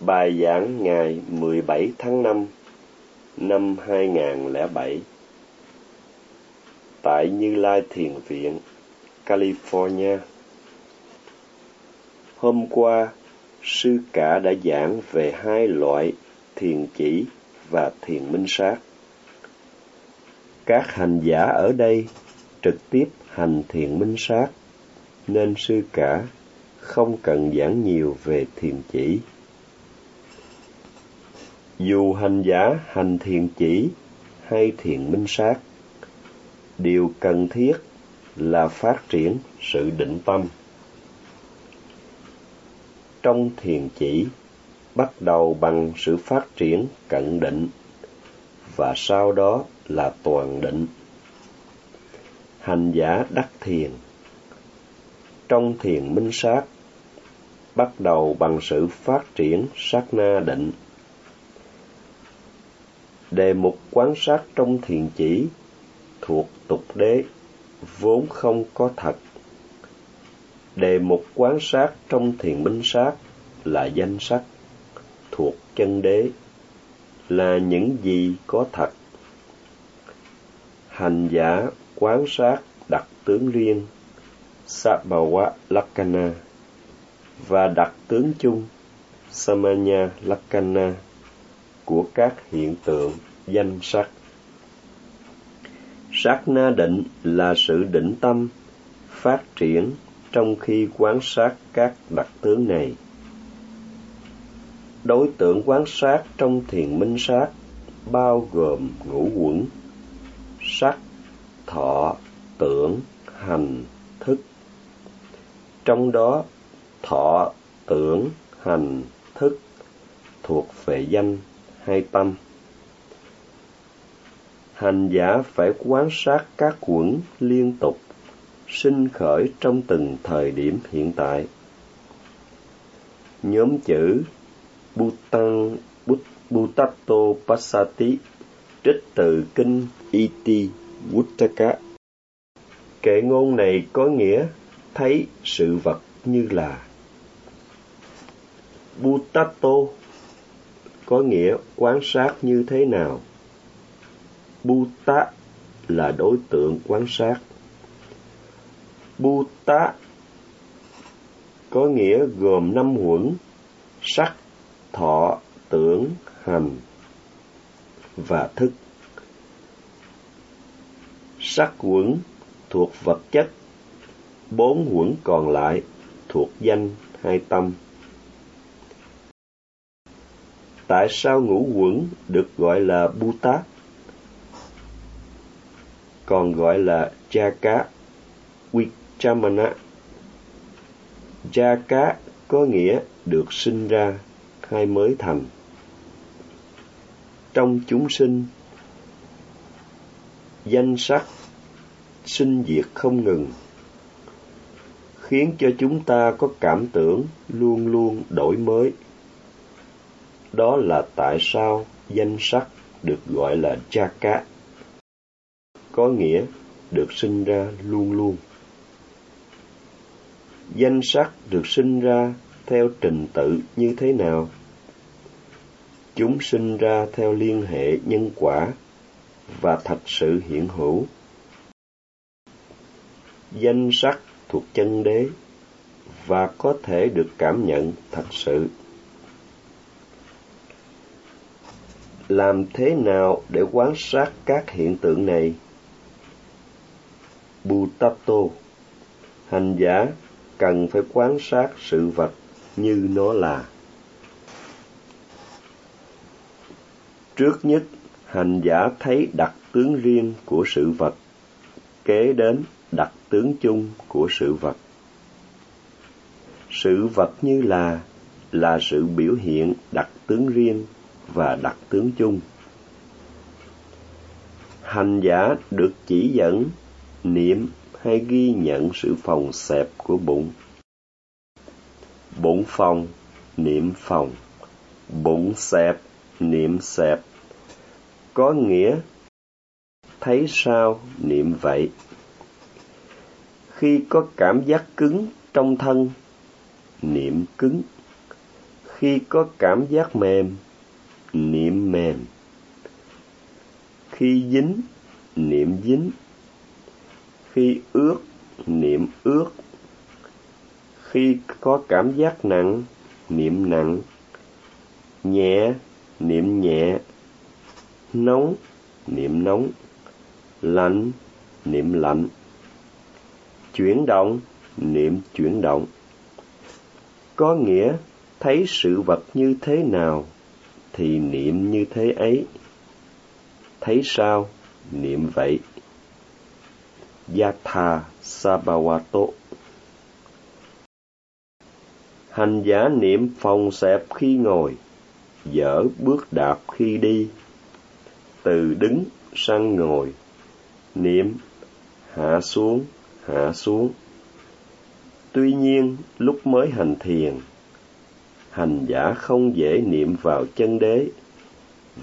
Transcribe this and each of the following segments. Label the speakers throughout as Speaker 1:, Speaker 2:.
Speaker 1: Bài giảng ngày 17 tháng 5 năm 2007 tại Như Lai Thiền Viện, California. Hôm qua, sư cả đã giảng về hai loại thiền chỉ và thiền minh sát. Các hành giả ở đây trực tiếp hành thiền minh sát, nên sư cả không cần giảng nhiều về thiền chỉ dù hành giả, hành thiền chỉ hay thiền minh sát, điều cần thiết là phát triển sự định tâm. Trong thiền chỉ, bắt đầu bằng sự phát triển cận định và sau đó là toàn định. Hành giả đắc thiền. Trong thiền minh sát, bắt đầu bằng sự phát triển sát na định đề mục quán sát trong thiền chỉ thuộc tục đế, vốn không có thật. Đề mục quán sát trong thiền minh sát là danh sắc, thuộc chân đế, là những gì có thật. Hành giả quán sát đặc tướng riêng Sabawa Lakana và đặc tướng chung, Samanya Lakana của các hiện tượng danh sắc. Sát na định là sự định tâm phát triển trong khi quan sát các đặc tướng này. Đối tượng quan sát trong thiền minh sát bao gồm ngũ quẩn, sắc, thọ, tưởng, hành, thức. Trong đó, thọ, tưởng, hành, thức thuộc về danh hay tâm. Hành giả phải quan sát các quẩn liên tục, sinh khởi trong từng thời điểm hiện tại. Nhóm chữ Bhutan butato Passati trích từ kinh Iti Vuttaka. Kệ ngôn này có nghĩa thấy sự vật như là Bhutato có nghĩa quan sát như thế nào. Bhuta là đối tượng quan sát. Bhuta có nghĩa gồm năm huẩn sắc, thọ, tưởng, hành và thức. Sắc huẩn thuộc vật chất, bốn huẩn còn lại thuộc danh hay tâm. Tại sao ngũ quẩn được gọi là Bhuta? Còn gọi là Jaka Wichamana. Jaka có nghĩa được sinh ra hay mới thành. Trong chúng sinh, danh sắc sinh diệt không ngừng, khiến cho chúng ta có cảm tưởng luôn luôn đổi mới đó là tại sao danh sắc được gọi là cha cá, có nghĩa được sinh ra luôn luôn. Danh sắc được sinh ra theo trình tự như thế nào? Chúng sinh ra theo liên hệ nhân quả và thật sự hiện hữu. Danh sắc thuộc chân đế và có thể được cảm nhận thật sự. Làm thế nào để quan sát các hiện tượng này? Butato. Hành giả cần phải quan sát sự vật như nó là. Trước nhất, hành giả thấy đặc tướng riêng của sự vật, kế đến đặc tướng chung của sự vật. Sự vật như là là sự biểu hiện đặc tướng riêng và đặc tướng chung. Hành giả được chỉ dẫn, niệm hay ghi nhận sự phòng xẹp của bụng. Bụng phòng, niệm phòng. Bụng xẹp, niệm xẹp. Có nghĩa thấy sao niệm vậy. Khi có cảm giác cứng trong thân, niệm cứng. khi có cảm giác mềm niệm mềm. Khi dính, niệm dính. Khi ướt, niệm ướt. Khi có cảm giác nặng, niệm nặng. Nhẹ, niệm nhẹ. Nóng, niệm nóng. Lạnh, niệm lạnh. Chuyển động, niệm chuyển động. Có nghĩa, thấy sự vật như thế nào? Thì niệm như thế ấy. Thấy sao? Niệm vậy. Yatha sabawato. Hành giả niệm phòng xẹp khi ngồi, dở bước đạp khi đi. Từ đứng sang ngồi, niệm hạ xuống hạ xuống. Tuy nhiên, lúc mới hành thiền hành giả không dễ niệm vào chân đế.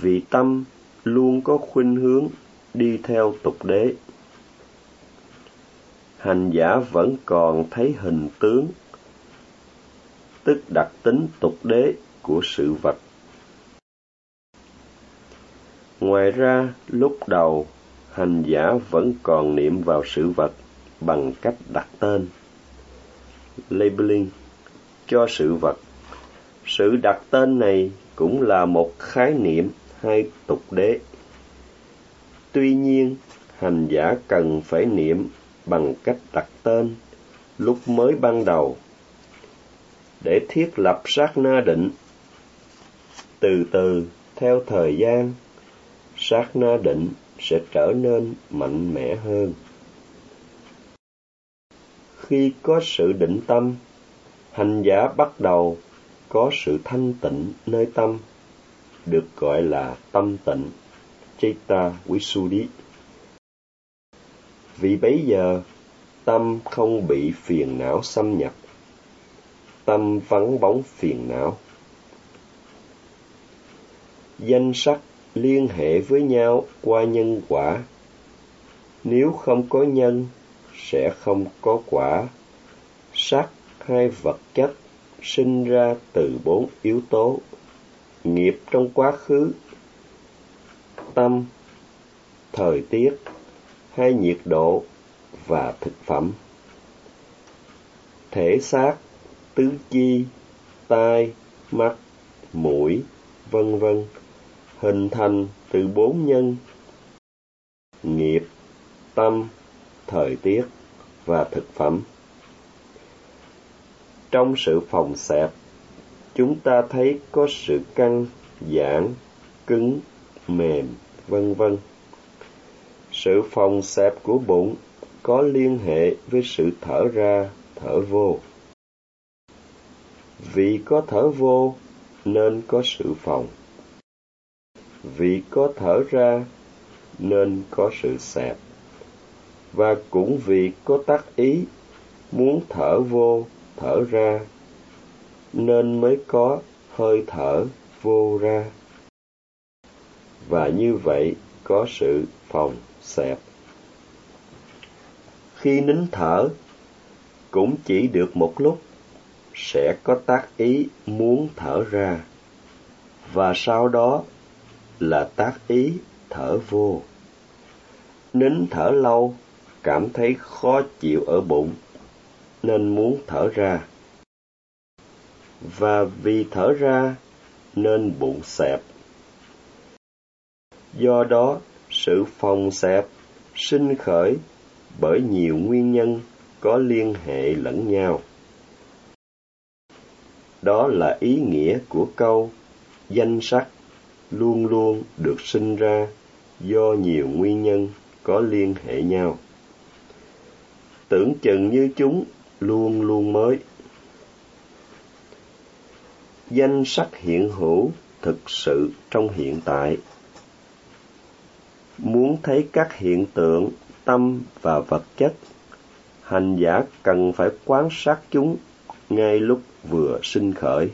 Speaker 1: Vì tâm luôn có khuynh hướng đi theo tục đế. Hành giả vẫn còn thấy hình tướng, tức đặc tính tục đế của sự vật. Ngoài ra, lúc đầu, hành giả vẫn còn niệm vào sự vật bằng cách đặt tên, labeling cho sự vật sự đặt tên này cũng là một khái niệm hay tục đế. Tuy nhiên, hành giả cần phải niệm bằng cách đặt tên lúc mới ban đầu để thiết lập sát na định. Từ từ, theo thời gian, sát na định sẽ trở nên mạnh mẽ hơn. Khi có sự định tâm, hành giả bắt đầu có sự thanh tịnh nơi tâm được gọi là tâm tịnh Chitta Visuddhi. Vì bấy giờ, tâm không bị phiền não xâm nhập. Tâm vắng bóng phiền não. Danh sắc liên hệ với nhau qua nhân quả. Nếu không có nhân, sẽ không có quả. Sắc hay vật chất sinh ra từ bốn yếu tố. Nghiệp trong quá khứ, tâm, thời tiết, hay nhiệt độ và thực phẩm. Thể xác, tứ chi, tai, mắt, mũi, vân vân, hình thành từ bốn nhân. Nghiệp, tâm, thời tiết và thực phẩm trong sự phòng xẹp, chúng ta thấy có sự căng, giãn, cứng, mềm, vân vân. Sự phòng xẹp của bụng có liên hệ với sự thở ra, thở vô. Vì có thở vô, nên có sự phòng. Vì có thở ra, nên có sự xẹp. Và cũng vì có tác ý muốn thở vô thở ra, nên mới có hơi thở vô ra. Và như vậy có sự phòng xẹp. Khi nín thở, cũng chỉ được một lúc, sẽ có tác ý muốn thở ra. Và sau đó là tác ý thở vô. Nín thở lâu, cảm thấy khó chịu ở bụng nên muốn thở ra. Và vì thở ra, nên bụng xẹp. Do đó, sự phòng xẹp sinh khởi bởi nhiều nguyên nhân có liên hệ lẫn nhau. Đó là ý nghĩa của câu, danh sắc luôn luôn được sinh ra do nhiều nguyên nhân có liên hệ nhau. Tưởng chừng như chúng luôn luôn mới. Danh sắc hiện hữu thực sự trong hiện tại. Muốn thấy các hiện tượng, tâm và vật chất, hành giả cần phải quan sát chúng ngay lúc vừa sinh khởi.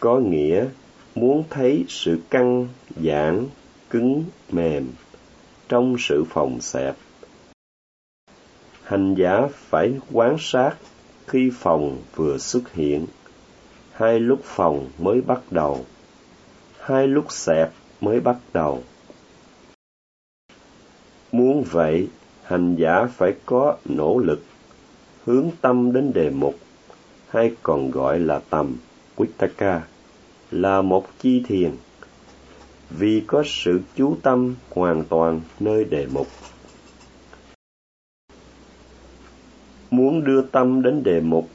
Speaker 1: Có nghĩa, muốn thấy sự căng, giãn, cứng, mềm trong sự phòng xẹp hành giả phải quan sát khi phòng vừa xuất hiện hai lúc phòng mới bắt đầu, hai lúc xẹp mới bắt đầu. Muốn vậy, hành giả phải có nỗ lực, hướng tâm đến đề mục, hay còn gọi là tầm, Vittaka, là một chi thiền, vì có sự chú tâm hoàn toàn nơi đề mục. Muốn đưa tâm đến đề mục,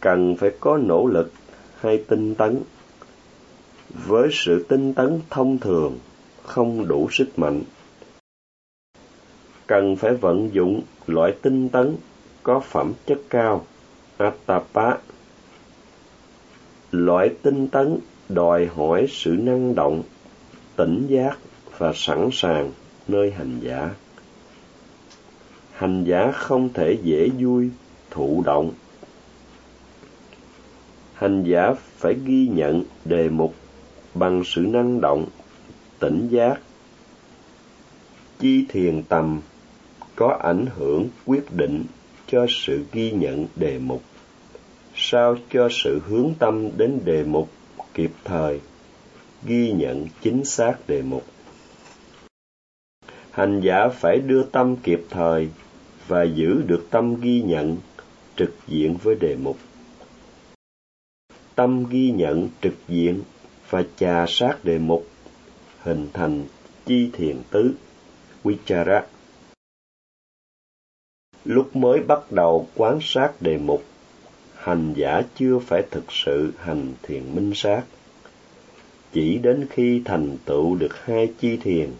Speaker 1: cần phải có nỗ lực hay tinh tấn. Với sự tinh tấn thông thường, không đủ sức mạnh. Cần phải vận dụng loại tinh tấn có phẩm chất cao, Atapa. Loại tinh tấn đòi hỏi sự năng động, tỉnh giác và sẵn sàng nơi hành giả. Hành giả không thể dễ vui, thụ động hành giả phải ghi nhận đề mục bằng sự năng động, tỉnh giác. Chi thiền tầm có ảnh hưởng quyết định cho sự ghi nhận đề mục, sao cho sự hướng tâm đến đề mục kịp thời, ghi nhận chính xác đề mục. Hành giả phải đưa tâm kịp thời và giữ được tâm ghi nhận trực diện với đề mục tâm ghi nhận trực diện và trà sát đề mục, hình thành chi thiền tứ, Vichara. Lúc mới bắt đầu quán sát đề mục, hành giả chưa phải thực sự hành thiền minh sát. Chỉ đến khi thành tựu được hai chi thiền,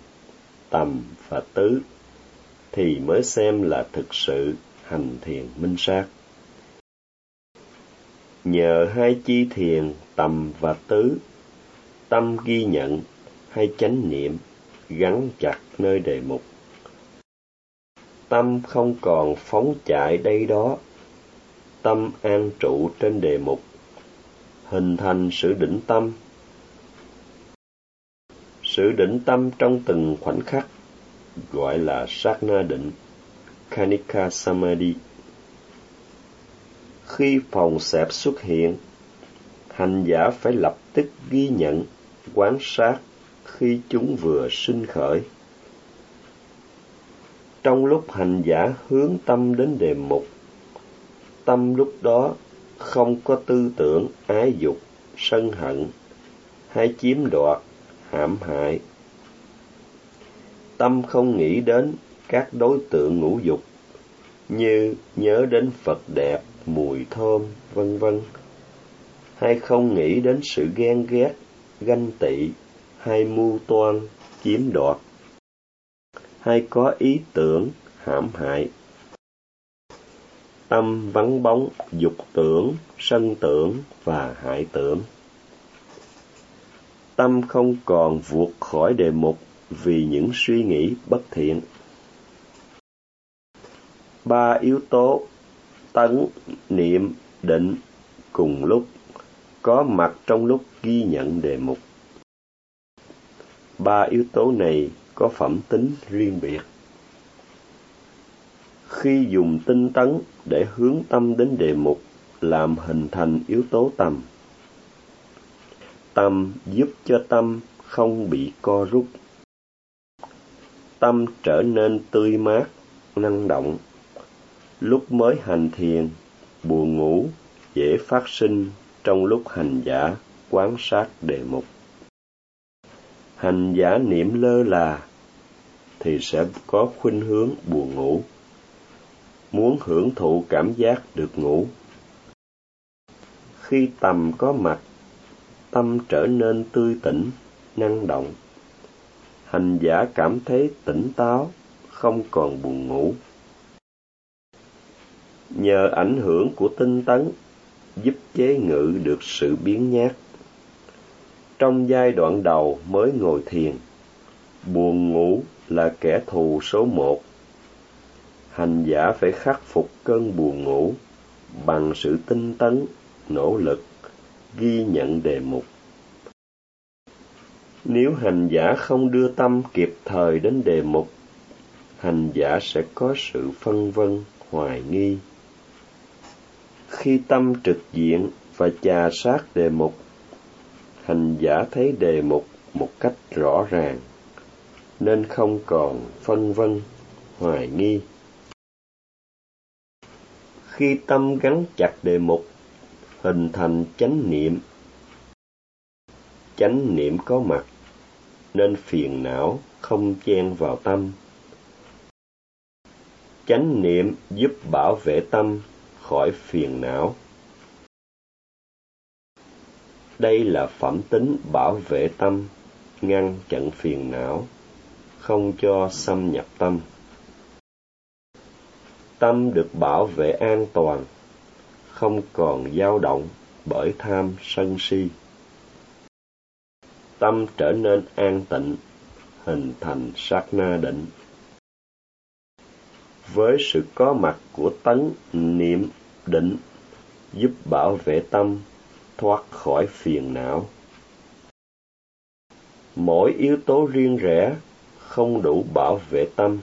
Speaker 1: tầm và tứ, thì mới xem là thực sự hành thiền minh sát. Nhờ hai chi thiền tầm và tứ tâm ghi nhận hay chánh niệm gắn chặt nơi đề mục. Tâm không còn phóng chạy đây đó. Tâm an trụ trên đề mục hình thành sự định tâm sự định tâm trong từng khoảnh khắc gọi là sát na định kanika samadhi khi phòng xẹp xuất hiện, hành giả phải lập tức ghi nhận, quan sát khi chúng vừa sinh khởi. Trong lúc hành giả hướng tâm đến đề mục, tâm lúc đó không có tư tưởng ái dục, sân hận, hay chiếm đoạt, hãm hại. Tâm không nghĩ đến các đối tượng ngũ dục như nhớ đến Phật đẹp, mùi thơm, vân vân. Hay không nghĩ đến sự ghen ghét, ganh tị, hay mưu toan, chiếm đoạt. Hay có ý tưởng, hãm hại. Tâm vắng bóng, dục tưởng, sân tưởng và hại tưởng. Tâm không còn vượt khỏi đề mục vì những suy nghĩ bất thiện. Ba yếu tố tấn, niệm, định cùng lúc có mặt trong lúc ghi nhận đề mục. Ba yếu tố này có phẩm tính riêng biệt. Khi dùng tinh tấn để hướng tâm đến đề mục làm hình thành yếu tố tâm. Tâm giúp cho tâm không bị co rút. Tâm trở nên tươi mát, năng động, Lúc mới hành thiền, buồn ngủ dễ phát sinh trong lúc hành giả quán sát đề mục. Hành giả niệm lơ là thì sẽ có khuynh hướng buồn ngủ, muốn hưởng thụ cảm giác được ngủ. Khi tầm có mặt, tâm trở nên tươi tỉnh, năng động. Hành giả cảm thấy tỉnh táo, không còn buồn ngủ. Nhờ ảnh hưởng của tinh tấn giúp chế ngự được sự biến nhát. Trong giai đoạn đầu mới ngồi thiền buồn ngủ là kẻ thù số một. Hành giả phải khắc phục cơn buồn ngủ bằng sự tinh tấn nỗ lực ghi nhận đề mục nếu hành giả không đưa tâm kịp thời đến đề mục hành giả sẽ có sự phân vân hoài nghi khi tâm trực diện và trà sát đề mục. Hành giả thấy đề mục một cách rõ ràng, nên không còn phân vân, hoài nghi. Khi tâm gắn chặt đề mục, hình thành chánh niệm. Chánh niệm có mặt, nên phiền não không chen vào tâm. Chánh niệm giúp bảo vệ tâm khỏi phiền não. Đây là phẩm tính bảo vệ tâm, ngăn chặn phiền não, không cho xâm nhập tâm. Tâm được bảo vệ an toàn, không còn dao động bởi tham sân si. Tâm trở nên an tịnh, hình thành sát na định. Với sự có mặt của tấn, niệm, định, giúp bảo vệ tâm thoát khỏi phiền não. Mỗi yếu tố riêng rẽ không đủ bảo vệ tâm.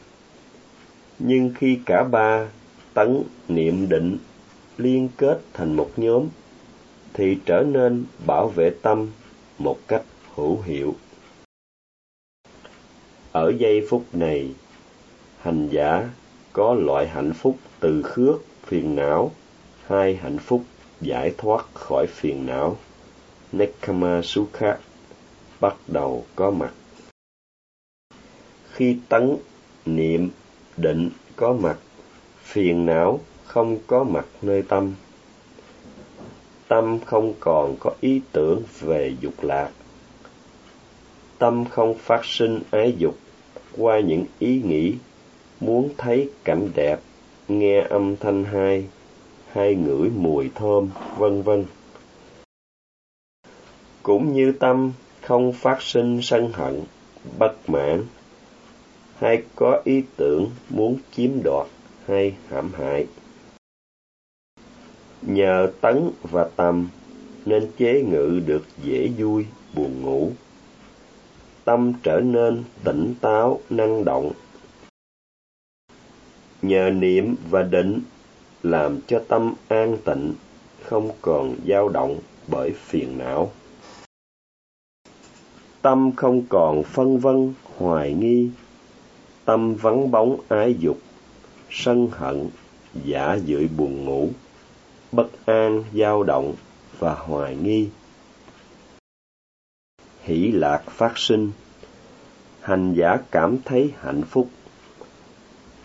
Speaker 1: Nhưng khi cả ba tấn niệm định liên kết thành một nhóm thì trở nên bảo vệ tâm một cách hữu hiệu. Ở giây phút này, hành giả có loại hạnh phúc từ khước phiền não, hai hạnh phúc giải thoát khỏi phiền não. Nekama Sukha bắt đầu có mặt. Khi tấn, niệm, định có mặt, phiền não không có mặt nơi tâm. Tâm không còn có ý tưởng về dục lạc. Tâm không phát sinh ái dục qua những ý nghĩ muốn thấy cảnh đẹp, nghe âm thanh hay, hay ngửi mùi thơm, vân vân. Cũng như tâm không phát sinh sân hận, bất mãn, hay có ý tưởng muốn chiếm đoạt hay hãm hại. Nhờ tấn và tầm nên chế ngự được dễ vui, buồn ngủ. Tâm trở nên tỉnh táo, năng động. Nhờ niệm và định làm cho tâm an tịnh, không còn dao động bởi phiền não. Tâm không còn phân vân, hoài nghi, tâm vắng bóng ái dục, sân hận, giả dưỡi buồn ngủ, bất an, dao động và hoài nghi. Hỷ lạc phát sinh, hành giả cảm thấy hạnh phúc.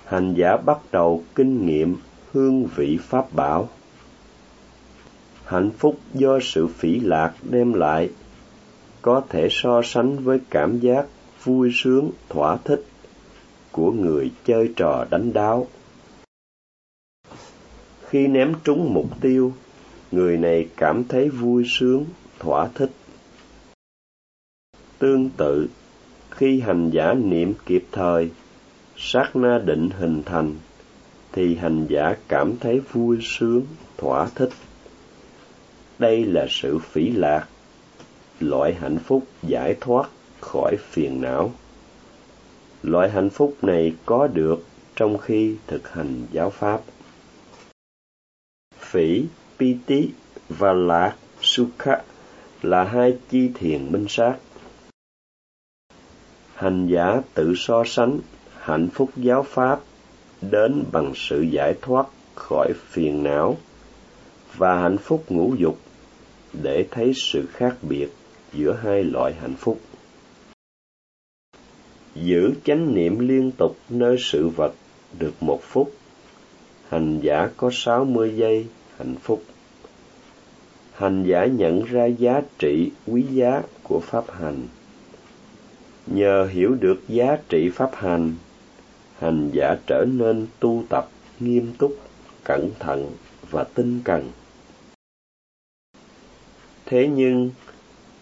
Speaker 1: Hành giả bắt đầu kinh nghiệm hương vị pháp bảo. Hạnh phúc do sự phỉ lạc đem lại có thể so sánh với cảm giác vui sướng, thỏa thích của người chơi trò đánh đáo. Khi ném trúng mục tiêu, người này cảm thấy vui sướng, thỏa thích. Tương tự, khi hành giả niệm kịp thời, sát na định hình thành, thì hành giả cảm thấy vui sướng, thỏa thích. Đây là sự phỉ lạc, loại hạnh phúc giải thoát khỏi phiền não. Loại hạnh phúc này có được trong khi thực hành giáo pháp. Phỉ, Piti và Lạc, Sukha là hai chi thiền minh sát. Hành giả tự so sánh hạnh phúc giáo pháp đến bằng sự giải thoát khỏi phiền não và hạnh phúc ngũ dục để thấy sự khác biệt giữa hai loại hạnh phúc. Giữ chánh niệm liên tục nơi sự vật được một phút, hành giả có sáu mươi giây hạnh phúc. Hành giả nhận ra giá trị quý giá của pháp hành. Nhờ hiểu được giá trị pháp hành hành giả trở nên tu tập nghiêm túc, cẩn thận và tinh cần. Thế nhưng,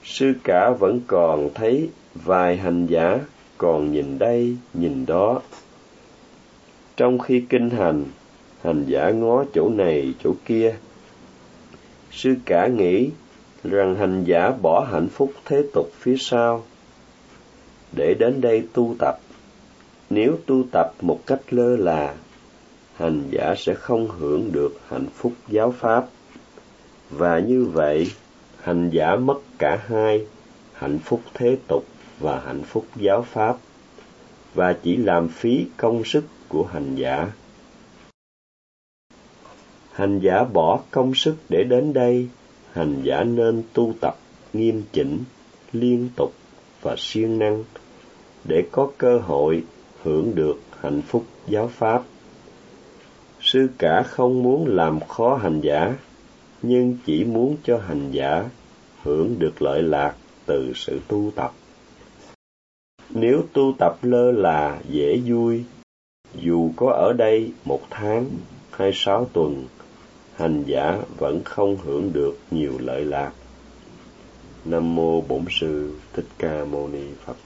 Speaker 1: sư cả vẫn còn thấy vài hành giả còn nhìn đây, nhìn đó. Trong khi kinh hành, hành giả ngó chỗ này, chỗ kia. Sư cả nghĩ rằng hành giả bỏ hạnh phúc thế tục phía sau để đến đây tu tập nếu tu tập một cách lơ là, hành giả sẽ không hưởng được hạnh phúc giáo pháp Và như vậy, hành giả mất cả hai, hạnh phúc thế tục và hạnh phúc giáo pháp, và chỉ làm phí công sức của hành giả. Hành giả bỏ công sức để đến đây, hành giả nên tu tập nghiêm chỉnh, liên tục và siêng năng để có cơ hội hưởng được hạnh phúc giáo pháp. Sư cả không muốn làm khó hành giả, nhưng chỉ muốn cho hành giả hưởng được lợi lạc từ sự tu tập. Nếu tu tập lơ là dễ vui, dù có ở đây một tháng hay sáu tuần, hành giả vẫn không hưởng được nhiều lợi lạc. Nam mô Bổn sư Thích Ca Mâu Ni Phật.